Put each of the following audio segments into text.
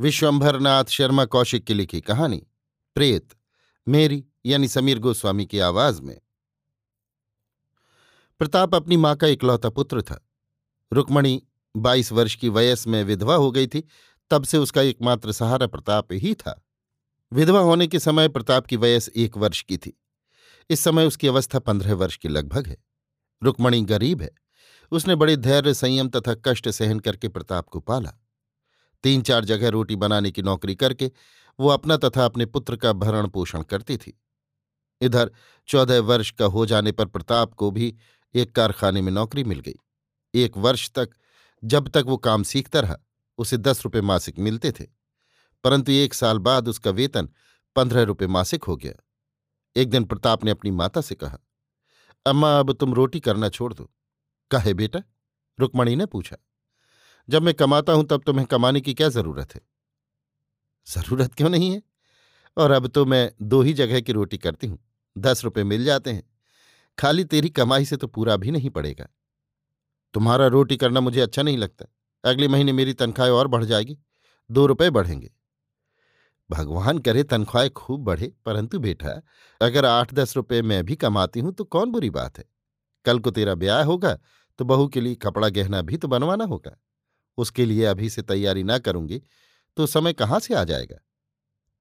विश्वंभरनाथ शर्मा कौशिक की लिखी कहानी, प्रेत, मेरी, यानी समीर गोस्वामी की आवाज़ में। प्रताप अपनी माँ का इकलौता पुत्र था। रुक्मणी बाईस वर्ष की वयस में विधवा हो गई थी, तब से उसका एकमात्र सहारा प्रताप ही था। विधवा होने के समय प्रताप की वयस एक वर्ष की थी। इस समय उसकी अवस्था पंद्रह वर्ष की लगभग है। रुक्मणी गरीब है। उसने बड़े धैर्य, संयम तथा कष्ट सहन करके प्रताप को पाला। तीन चार जगह रोटी बनाने की नौकरी करके वो अपना तथा अपने पुत्र का भरण पोषण करती थी। इधर चौदह वर्ष का हो जाने पर प्रताप को भी एक कारखाने में नौकरी मिल गई। एक वर्ष तक जब तक वो काम सीखता रहा, उसे दस रुपये मासिक मिलते थे, परंतु एक साल बाद उसका वेतन पंद्रह रुपये मासिक हो गया। एक दिन प्रताप ने अपनी माता से कहा, अम्मा, अब तुम रोटी करना छोड़ दो। कहे बेटा? रुक्मणी ने पूछा। जब मैं कमाता हूँ, तब तुम्हें कमाने की क्या ज़रूरत है? ज़रूरत क्यों नहीं है? और अब तो मैं दो ही जगह की रोटी करती हूँ, दस रुपए मिल जाते हैं। खाली तेरी कमाई से तो पूरा भी नहीं पड़ेगा। तुम्हारा रोटी करना मुझे अच्छा नहीं लगता। अगले महीने मेरी तनख्वाह और बढ़ जाएगी, दो रुपये बढ़ेंगे। भगवान करे तनख्वाहें खूब बढ़े, परंतु बेटा, अगर आठ दस रुपये मैं भी कमाती हूँ तो कौन बुरी बात है? कल को तेरा ब्याह होगा तो बहू के लिए कपड़ा गहना भी तो बनवाना होगा। उसके लिए अभी से तैयारी ना करूँगी तो समय कहाँ से आ जाएगा?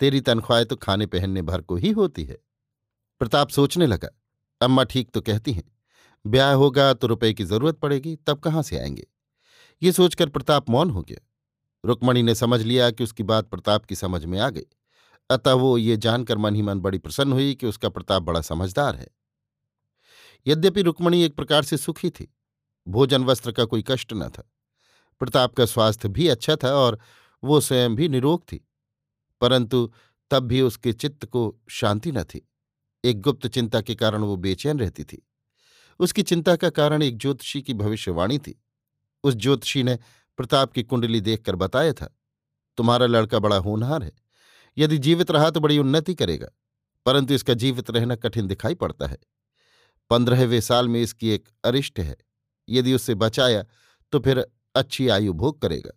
तेरी तनख्वाह तो खाने पहनने भर को ही होती है। प्रताप सोचने लगा, अम्मा ठीक तो कहती हैं, ब्याह होगा तो रुपए की ज़रूरत पड़ेगी, तब कहाँ से आएँगे? ये सोचकर प्रताप मौन हो गया। रुक्मणी ने समझ लिया कि उसकी बात प्रताप की समझ में आ गई, अतः वो ये जानकर मन ही मन बड़ी प्रसन्न हुई कि उसका प्रताप बड़ा समझदार है। यद्यपि रुक्मणी एक प्रकार से सुखी थी, भोजन वस्त्र का कोई कष्ट न था। प्रताप का स्वास्थ्य भी अच्छा था और वो स्वयं भी निरोग थी, परंतु तब भी उसके चित्त को शांति न थी। एक गुप्त चिंता के कारण वो बेचैन रहती थी। उसकी चिंता का कारण एक ज्योतिषी की भविष्यवाणी थी। उस ज्योतिषी ने प्रताप की कुंडली देखकर बताया था, तुम्हारा लड़का बड़ा होनहार है। यदि जीवित रहा तो बड़ी उन्नति करेगा, परंतु इसका जीवित रहना कठिन दिखाई पड़ता है। पंद्रहवें साल में इसकी एक अरिष्ट है। यदि उससे बचाया तो फिर अच्छी आयु भोग करेगा।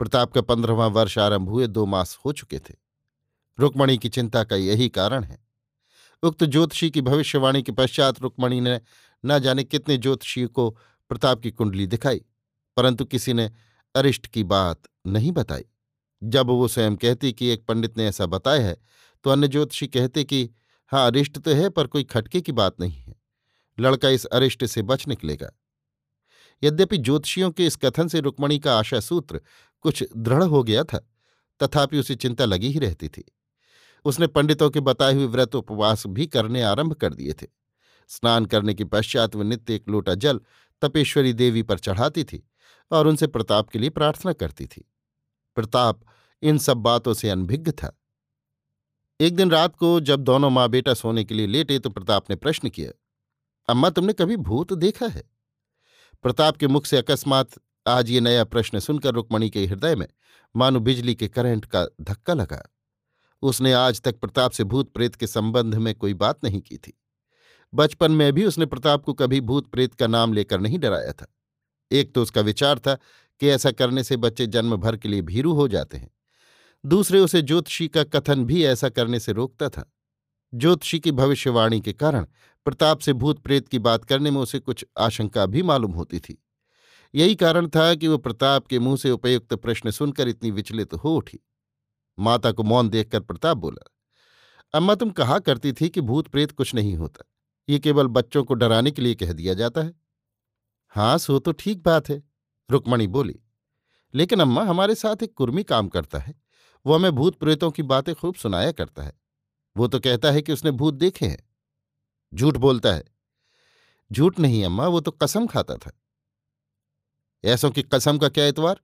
प्रताप का पंद्रहवां वर्ष आरंभ हुए दो मास हो चुके थे। रुक्मणी की चिंता का यही कारण है। उक्त ज्योतिषी की भविष्यवाणी के पश्चात रुक्मणी ने न जाने कितने ज्योतिषी को प्रताप की कुंडली दिखाई, परंतु किसी ने अरिष्ट की बात नहीं बताई। जब वो स्वयं कहती कि एक पंडित ने ऐसा बताया है तो अन्य ज्योतिषी कहते कि हाँ अरिष्ट तो है, पर कोई खटके की बात नहीं है। लड़का इस अरिष्ट से बच निकलेगा। यद्यपि ज्योतिषियों के इस कथन से रुक्मणी का आशा सूत्र कुछ दृढ़ हो गया था, तथापि उसे चिंता लगी ही रहती थी। उसने पंडितों के बताए हुए व्रत उपवास भी करने आरंभ कर दिए थे। स्नान करने के पश्चात वह नित्य एक लोटा जल तपेश्वरी देवी पर चढ़ाती थी और उनसे प्रताप के लिए प्रार्थना करती थी। प्रताप इन सब बातों से अनभिज्ञ था। एक दिन रात को जब दोनों माँ बेटा सोने के लिए लेटे तो प्रताप ने प्रश्न किया, अम्मा, तुमने कभी भूत देखा है? प्रताप के मुख से अकस्मात आज ये नया प्रश्न सुनकर रुक्मणी के हृदय में मानो बिजली के करंट का धक्का लगा। उसने आज तक प्रताप से भूत प्रेत के संबंध में कोई बात नहीं की थी। बचपन में भी उसने प्रताप को कभी भूत प्रेत का नाम लेकर नहीं डराया था। एक तो उसका विचार था कि ऐसा करने से बच्चे जन्म भर के लिए भीरू हो जाते हैं। दूसरे उसे ज्योतिषी का कथन भी ऐसा करने से रोकता था। ज्योतिषी की भविष्यवाणी के कारण प्रताप से भूत प्रेत की बात करने में उसे कुछ आशंका भी मालूम होती थी। यही कारण था कि वो प्रताप के मुँह से उपयुक्त प्रश्न सुनकर इतनी विचलित हो उठी। माता को मौन देखकर प्रताप बोला, अम्मा, तुम कहा करती थी कि भूत प्रेत कुछ नहीं होता? ये केवल बच्चों को डराने के लिए कह दिया जाता है? हाँ सो तो ठीक बात है, रुक्मणी बोली, लेकिन अम्मा, हमारे साथ एक कुर्मी काम करता है। वो हमें भूत प्रेतों की बातें खूब सुनाया करता है। वो तो कहता है कि उसने भूत देखे हैं। झूठ बोलता है। झूठ नहीं अम्मा, वो तो कसम खाता था। ऐसों की कसम का क्या एतवार?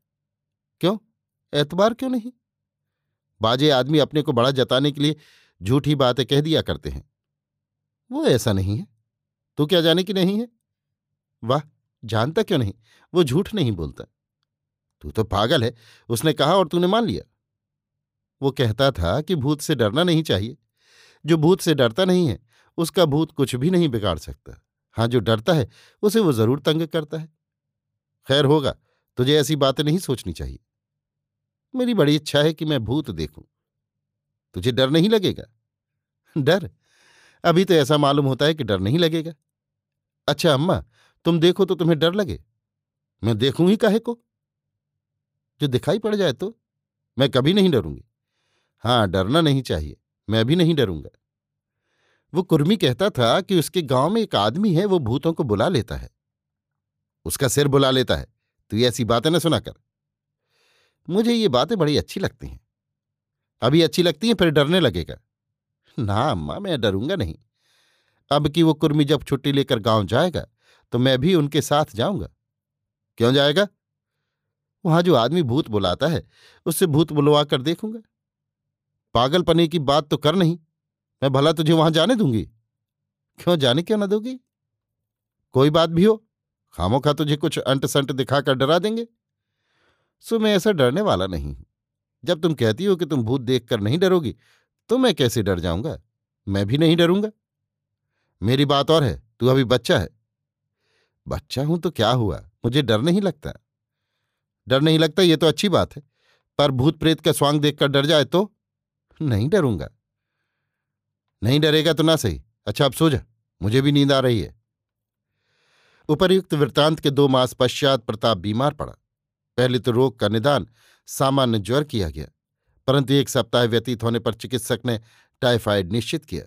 क्यों? एतबार क्यों नहीं? बाजे आदमी अपने को बड़ा जताने के लिए झूठी बातें कह दिया करते हैं। वो ऐसा नहीं है। तू क्या जाने की नहीं है? वाह, जानता क्यों नहीं? वो झूठ नहीं बोलता। तू तो पागल है, उसने कहा और तूने मान लिया। वो कहता था कि भूत से डरना नहीं चाहिए। जो भूत से डरता नहीं है उसका भूत कुछ भी नहीं बिगाड़ सकता। हाँ जो डरता है, उसे वो ज़रूर तंग करता है। खैर होगा, तुझे ऐसी बातें नहीं सोचनी चाहिए। मेरी बड़ी इच्छा है कि मैं भूत देखूँ। तुझे डर नहीं लगेगा? डर? अभी तो ऐसा मालूम होता है कि डर नहीं लगेगा। अच्छा अम्मा, तुम देखो तो तुम्हें डर लगे। मैं देखूँ ही काहे को? जो दिखाई पड़ जाए तो? मैं कभी नहीं डरूँगी। हाँ डरना नहीं चाहिए। मैं भी नहीं डरूँगा। वो कुर्मी कहता था कि उसके गाँव में एक आदमी है, वो भूतों को बुला लेता है। उसका सिर बुला लेता है। तो ऐसी बातें न सुना कर। मुझे ये बातें बड़ी अच्छी लगती हैं। अभी अच्छी लगती हैं, फिर डरने लगेगा। ना, अम्मा, मैं डरूँगा नहीं। अब कि वो कुर्मी जब छुट्टी लेकर गाँव जाएगा तो मैं भी उनके साथ जाऊँगा। क्यों जाएगा? वहाँ जो आदमी भूत बुलाता है, उससे भूत बुलवा कर देखूँगा। पागलपने की बात तो कर नहीं। मैं भला तुझे वहाँ जाने दूँगी। क्यों, जाने क्यों ना दोगी? कोई बात भी हो खामो खा तुझे कुछ अंट संट दिखाकर डरा देंगे? सो मैं ऐसा डरने वाला नहीं। जब तुम कहती हो कि तुम भूत देखकर नहीं डरोगी तो मैं कैसे डर जाऊँगा? मैं भी नहीं डरूँगा। मेरी बात और है, तू अभी बच्चा है। बच्चा हूँ तो क्या हुआ? मुझे डर नहीं लगता। डर नहीं लगता, ये तो अच्छी बात है। पर भूत प्रेत का स्वांग देखकर डर जाए तो? नहीं डरूँगा। नहीं डरेगा तो ना सही। अच्छा अब सो जा मुझे भी नींद आ रही है। उपर्युक्त वृत्तांत के दो मास पश्चात प्रताप बीमार पड़ा। पहले तो रोग का निदान सामान्य ज्वर किया गया, परंतु एक सप्ताह व्यतीत होने पर चिकित्सक ने टाइफाइड निश्चित किया।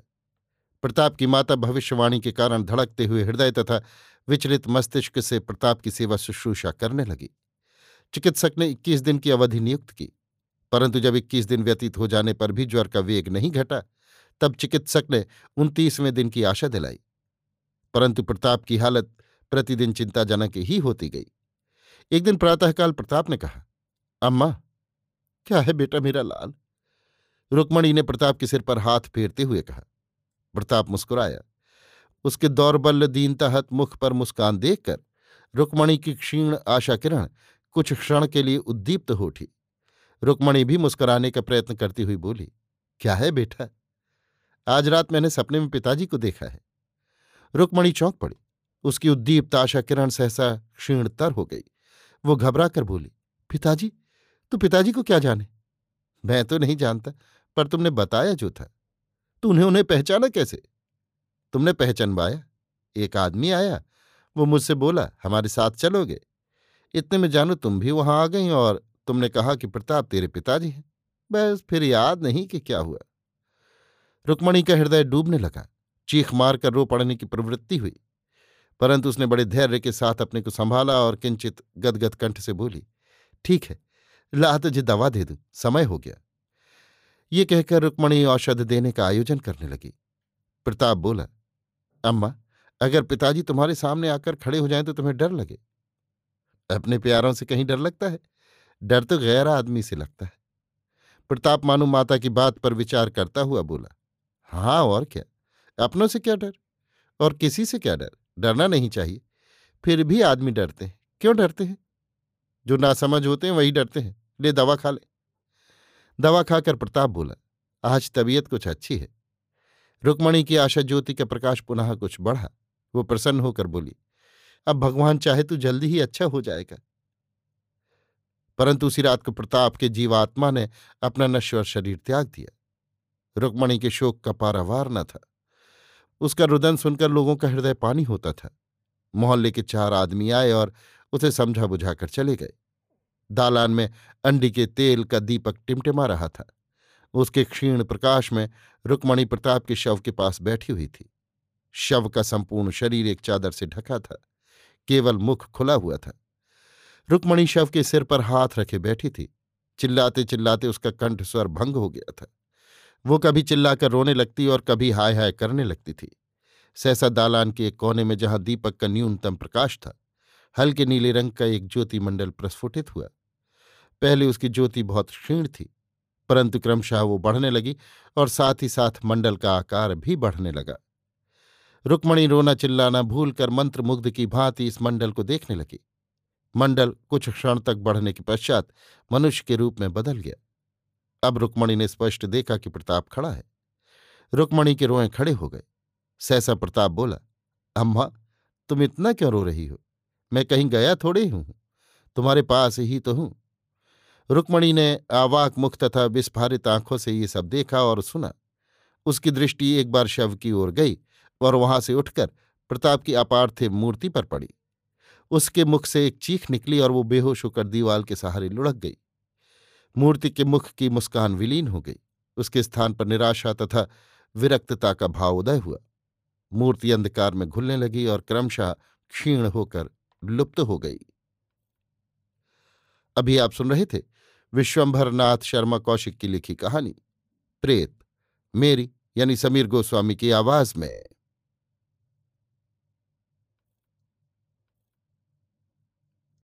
प्रताप की माता भविष्यवाणी के कारण धड़कते हुए हृदय तथा विचलित मस्तिष्क से प्रताप की सेवा शुश्रूषा करने लगी। चिकित्सक ने इक्कीस दिन की अवधि नियुक्त की, परंतु जब इक्कीस दिन व्यतीत हो जाने पर भी ज्वर का वेग नहीं घटा तब चिकित्सक ने उनतीसवें दिन की आशा दिलाई। परंतु प्रताप की हालत प्रतिदिन चिंताजनक ही होती गई। एक दिन प्रातःकाल प्रताप ने कहा, अम्मा, क्या है बेटा मेरा लाल? रुक्मणी ने प्रताप के सिर पर हाथ फेरते हुए कहा। प्रताप मुस्कुराया। उसके दौर्बल्य दीनताहत मुख पर मुस्कान देखकर रुक्मणी की क्षीण आशा किरण कुछ क्षण के लिए उद्दीप्त हो उठी। रुक्मणी भी मुस्कुराने का प्रयत्न करती हुई बोली, क्या है बेटा? आज रात मैंने सपने में पिताजी को देखा है। रुक्मणी चौंक पड़ी। उसकी उद्दीप्त आशा किरण सहसा क्षीणतर हो गई। वो घबरा कर बोली, पिताजी, तू पिताजी को क्या जाने? मैं तो नहीं जानता, पर तुमने बताया जो था। तूने उन्हें पहचाना कैसे? तुमने पहचानवाया। एक आदमी आया। वो मुझसे बोला, हमारे साथ चलोगे। इतने में जानो तुम भी वहाँ आ गई और तुमने कहा कि प्रताप तेरे पिताजी हैं। बस फिर याद नहीं कि क्या हुआ। रुक्मणी का हृदय डूबने लगा। चीख मारकर रो पड़ने की प्रवृत्ति हुई। परंतु उसने बड़े धैर्य के साथ अपने को संभाला और किंचित गदगद कंठ से बोली, ठीक है, ला तुझे दवा दे दू, समय हो गया। ये कहकर रुक्मणी औषध देने का आयोजन करने लगी। प्रताप बोला, अम्मा, अगर पिताजी तुम्हारे सामने आकर खड़े हो जाएँ तो तुम्हें डर लगे। अपने प्यारों से कहीं डर लगता है? डर तो गैर आदमी से लगता है। प्रताप मानो माता की बात पर विचार करता हुआ बोला हाँ और क्या? अपनों से क्या डर? और किसी से क्या डर? डरना नहीं चाहिए। फिर भी आदमी डरते हैं। क्यों डरते हैं? जो नासमझ होते हैं, वही डरते हैं। ले, दवा खा ले। दवा खाकर प्रताप बोला, आज तबीयत कुछ अच्छी है। रुक्मणी की आशा ज्योति का प्रकाश पुनः कुछ बढ़ा। वो प्रसन्न होकर बोली, अब भगवान चाहे तो जल्दी ही अच्छा हो जाएगा। परंतु उसी रात को प्रताप के जीवात्मा ने अपना नश्वर शरीर त्याग दिया। रुक्मणी के शोक का पारावार न था। उसका रुदन सुनकर लोगों का हृदय पानी होता था। मोहल्ले के चार आदमी आए और उसे समझा बुझाकर चले गए। दालान में अंडी के तेल का दीपक टिमटिमा रहा था। उसके क्षीण प्रकाश में रुक्मणी प्रताप के शव के पास बैठी हुई थी। शव का संपूर्ण शरीर एक चादर से ढका था। केवल मुख खुला हुआ था। रुक्मणी शव के सिर पर हाथ रखे बैठी थी। चिल्लाते चिल्लाते उसका कंठ स्वर भंग हो गया था। वो कभी चिल्लाकर रोने लगती और कभी हाय हाय करने लगती थी। सहसा दालान के एक कोने में जहाँ दीपक का न्यूनतम प्रकाश था, हल्के नीले रंग का एक ज्योति मंडल प्रस्फुटित हुआ। पहले उसकी ज्योति बहुत क्षीण थी, परंतु क्रमशः वो बढ़ने लगी और साथ ही साथ मंडल का आकार भी बढ़ने लगा। रुक्मणी रोना चिल्लाना भूलकर मंत्रमुग्ध की भांति इस मंडल को देखने लगी। मंडल कुछ क्षण तक बढ़ने के पश्चात मनुष्य के रूप में बदल गया। अब रुक्मणी ने स्पष्ट देखा कि प्रताप खड़ा है। रुक्मणी के रोए खड़े हो गए। सहसा प्रताप बोला, अम्मा, तुम इतना क्यों रो रही हो? मैं कहीं गया थोड़े ही तुम्हारे पास ही तो हूँ। रुक्मणी ने आवाक मुख तथा विस्फारित आँखों से ये सब देखा और सुना। उसकी दृष्टि एक बार शव की ओर गई और वहाँ से उठकर प्रताप की अपार्थिव मूर्ति पर पड़ी। उसके मुख से एक चीख निकली और वो बेहोश होकर दीवाल के सहारे लुढ़क गई। मूर्ति के मुख की मुस्कान विलीन हो गई। उसके स्थान पर निराशा तथा विरक्तता का भाव उदय हुआ। मूर्ति अंधकार में घुलने लगी और क्रमशः क्षीण होकर लुप्त हो गई। अभी आप सुन रहे थे विश्वंभर नाथ शर्मा कौशिक की लिखी कहानी, प्रेत, मेरी यानी समीर गोस्वामी की आवाज़ में।